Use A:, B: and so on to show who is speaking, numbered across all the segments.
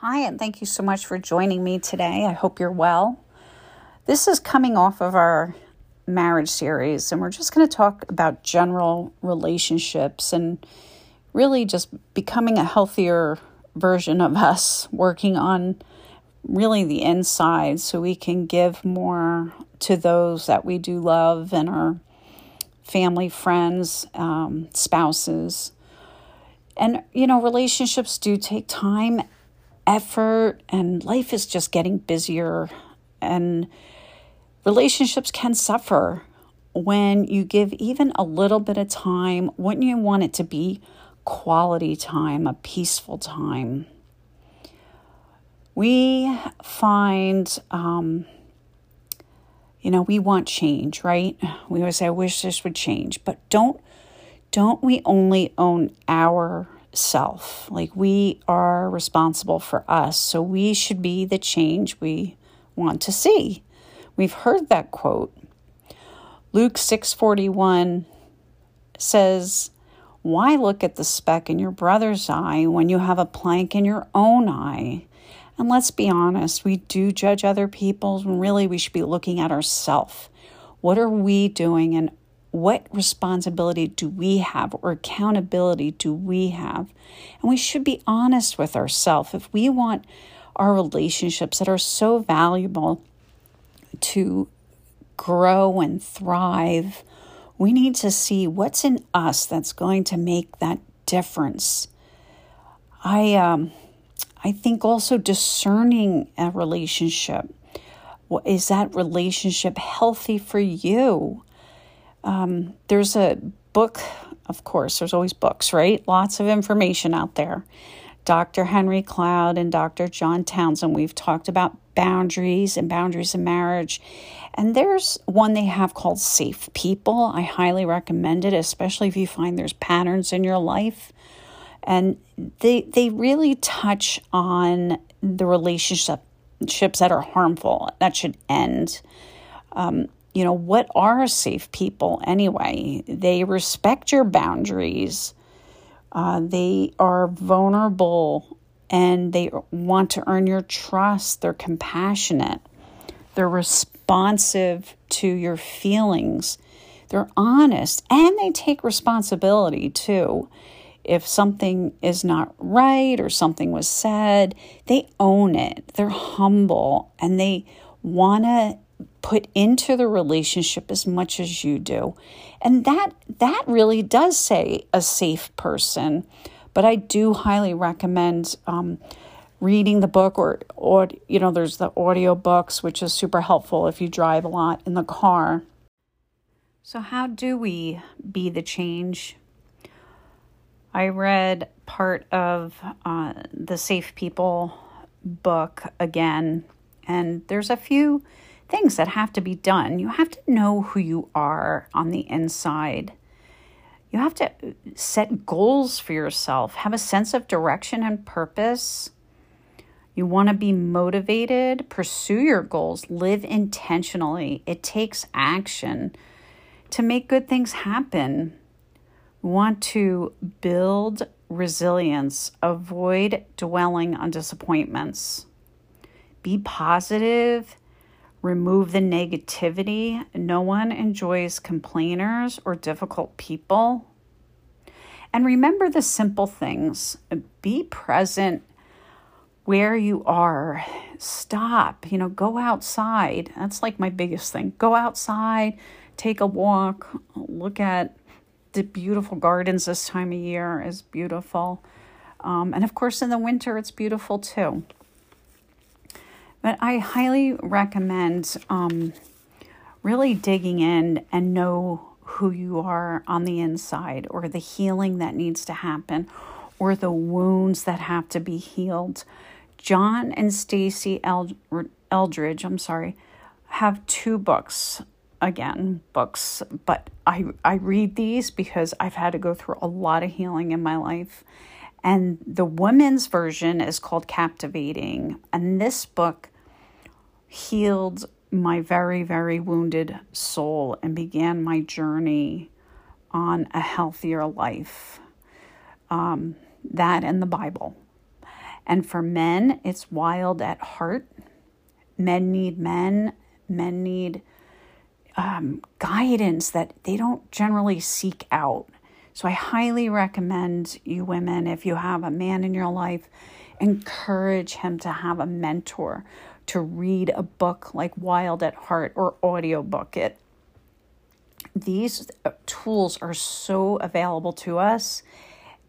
A: Hi, and thank you so much for joining me today. I hope you're well. This is coming off of our marriage series, and we're just going to talk about general relationships and really just becoming a healthier version of us, working on really the inside so we can give more to those that we do love and our family, friends, um, spouses. And, you know, relationships do take time effort, and life is just getting busier. And relationships can suffer when you give even a little bit of time. Wouldn't you want it to be quality time, a peaceful time? We find, um, you know, we want change, right? We always say, "I wish this would change," but don't don't we only own our self. Like we are responsible for us. So we should be the change we want to see. We've heard that quote. Luke 6:41 says, "Why look at the speck in your brother's eye when you have a plank in your own eye?" And let's be honest, we do judge other people, and really we should be looking at ourselves. What are we doing in what responsibility do we have or accountability do we have? And we should be honest with ourselves. If we want our relationships that are so valuable to grow and thrive, we need to see what's in us that's going to make that difference. I um, I think also discerning a relationship. Is that relationship healthy for you? Um, there's a book, of course, there's always books, right? Lots of information out there. Dr. Henry Cloud and Dr. John Townsend, we've talked about boundaries and boundaries in marriage. And there's one they have called Safe People. I highly recommend it, especially if you find there's patterns in your life. And they they really touch on the relationships that are harmful that should end. Um, you know, what are safe people anyway? They respect your boundaries, uh, they are vulnerable, and they want to earn your trust. They're compassionate, they're responsive to your feelings, they're honest, and they take responsibility too. If something is not right or something was said, they own it. They're humble and they want to put into the relationship as much as you do. And that that really does say a safe person. But I do highly recommend um, reading the book or or you know there's the audio books which is super helpful if you drive a lot in the car. So how do we be the change? I read part of uh, the Safe People book again, and there's a few things that have to be done. You have to know who you are on the inside. You have to set goals for yourself, have a sense of direction and purpose. You want to be motivated, pursue your goals, live intentionally. It takes action to make good things happen. Want to build resilience, avoid dwelling on disappointments. Be positive Remove the negativity. No one enjoys complainers or difficult people. And remember the simple things. Be present where you are. Stop, you know, go outside. That's like my biggest thing. Go outside, take a walk, look at the beautiful gardens this time of year is beautiful. Um, and of course, in the winter, it's beautiful too. But I highly recommend um, really digging in and know who you are on the inside or the healing that needs to happen or the wounds that have to be healed. John and Stasi Eldredge, I'm sorry, have two books again books but i i read these because i've had to go through a lot of healing in my life and the women's version is called Captivating. And this book healed my very, very wounded soul and began my journey on a healthier life. Um, that and the Bible. And for men, it's wild at heart. Men need men, men need um, guidance that they don't generally seek out. So I highly recommend you women, if you have a man in your life, encourage him to have a mentor, to read a book like Wild at Heart or audiobook. It. These uh, tools are so available to us.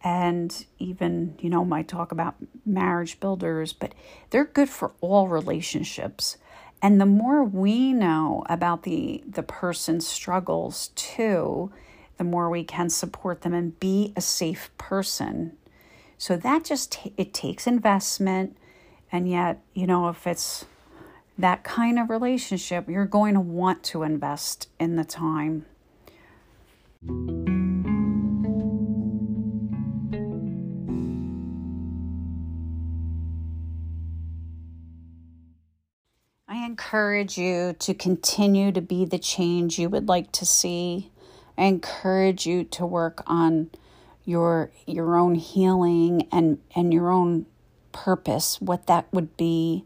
A: And even you know might talk about marriage builders but they're good for all relationships. And the more we know about the the person's struggles too the more we can support them and be a safe person. So that just t- it takes investment and yet you know if it's that kind of relationship you're going to want to invest in the time I encourage you to continue to be the change you would like to see. I encourage you to work on your your own healing and and your own purpose, what that would be.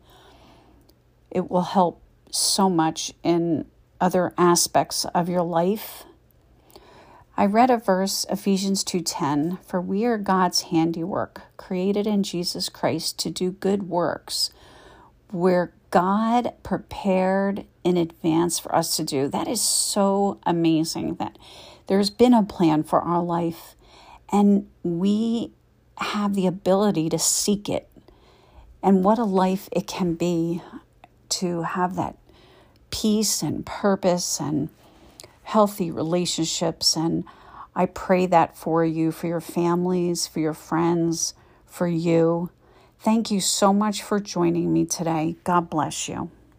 A: It will help so much in other aspects of your life. I read a verse Ephesians 2:10 for we are God's handiwork created in Jesus Christ to do good works where God prepared in advance for us to do. That is so amazing that there's been a plan for our life and we have the ability to seek it. And what a life it can be to have that peace and purpose and healthy relationships. And I pray that for you, for your families, for your friends, for you. Thank you so much for joining me today. God bless you.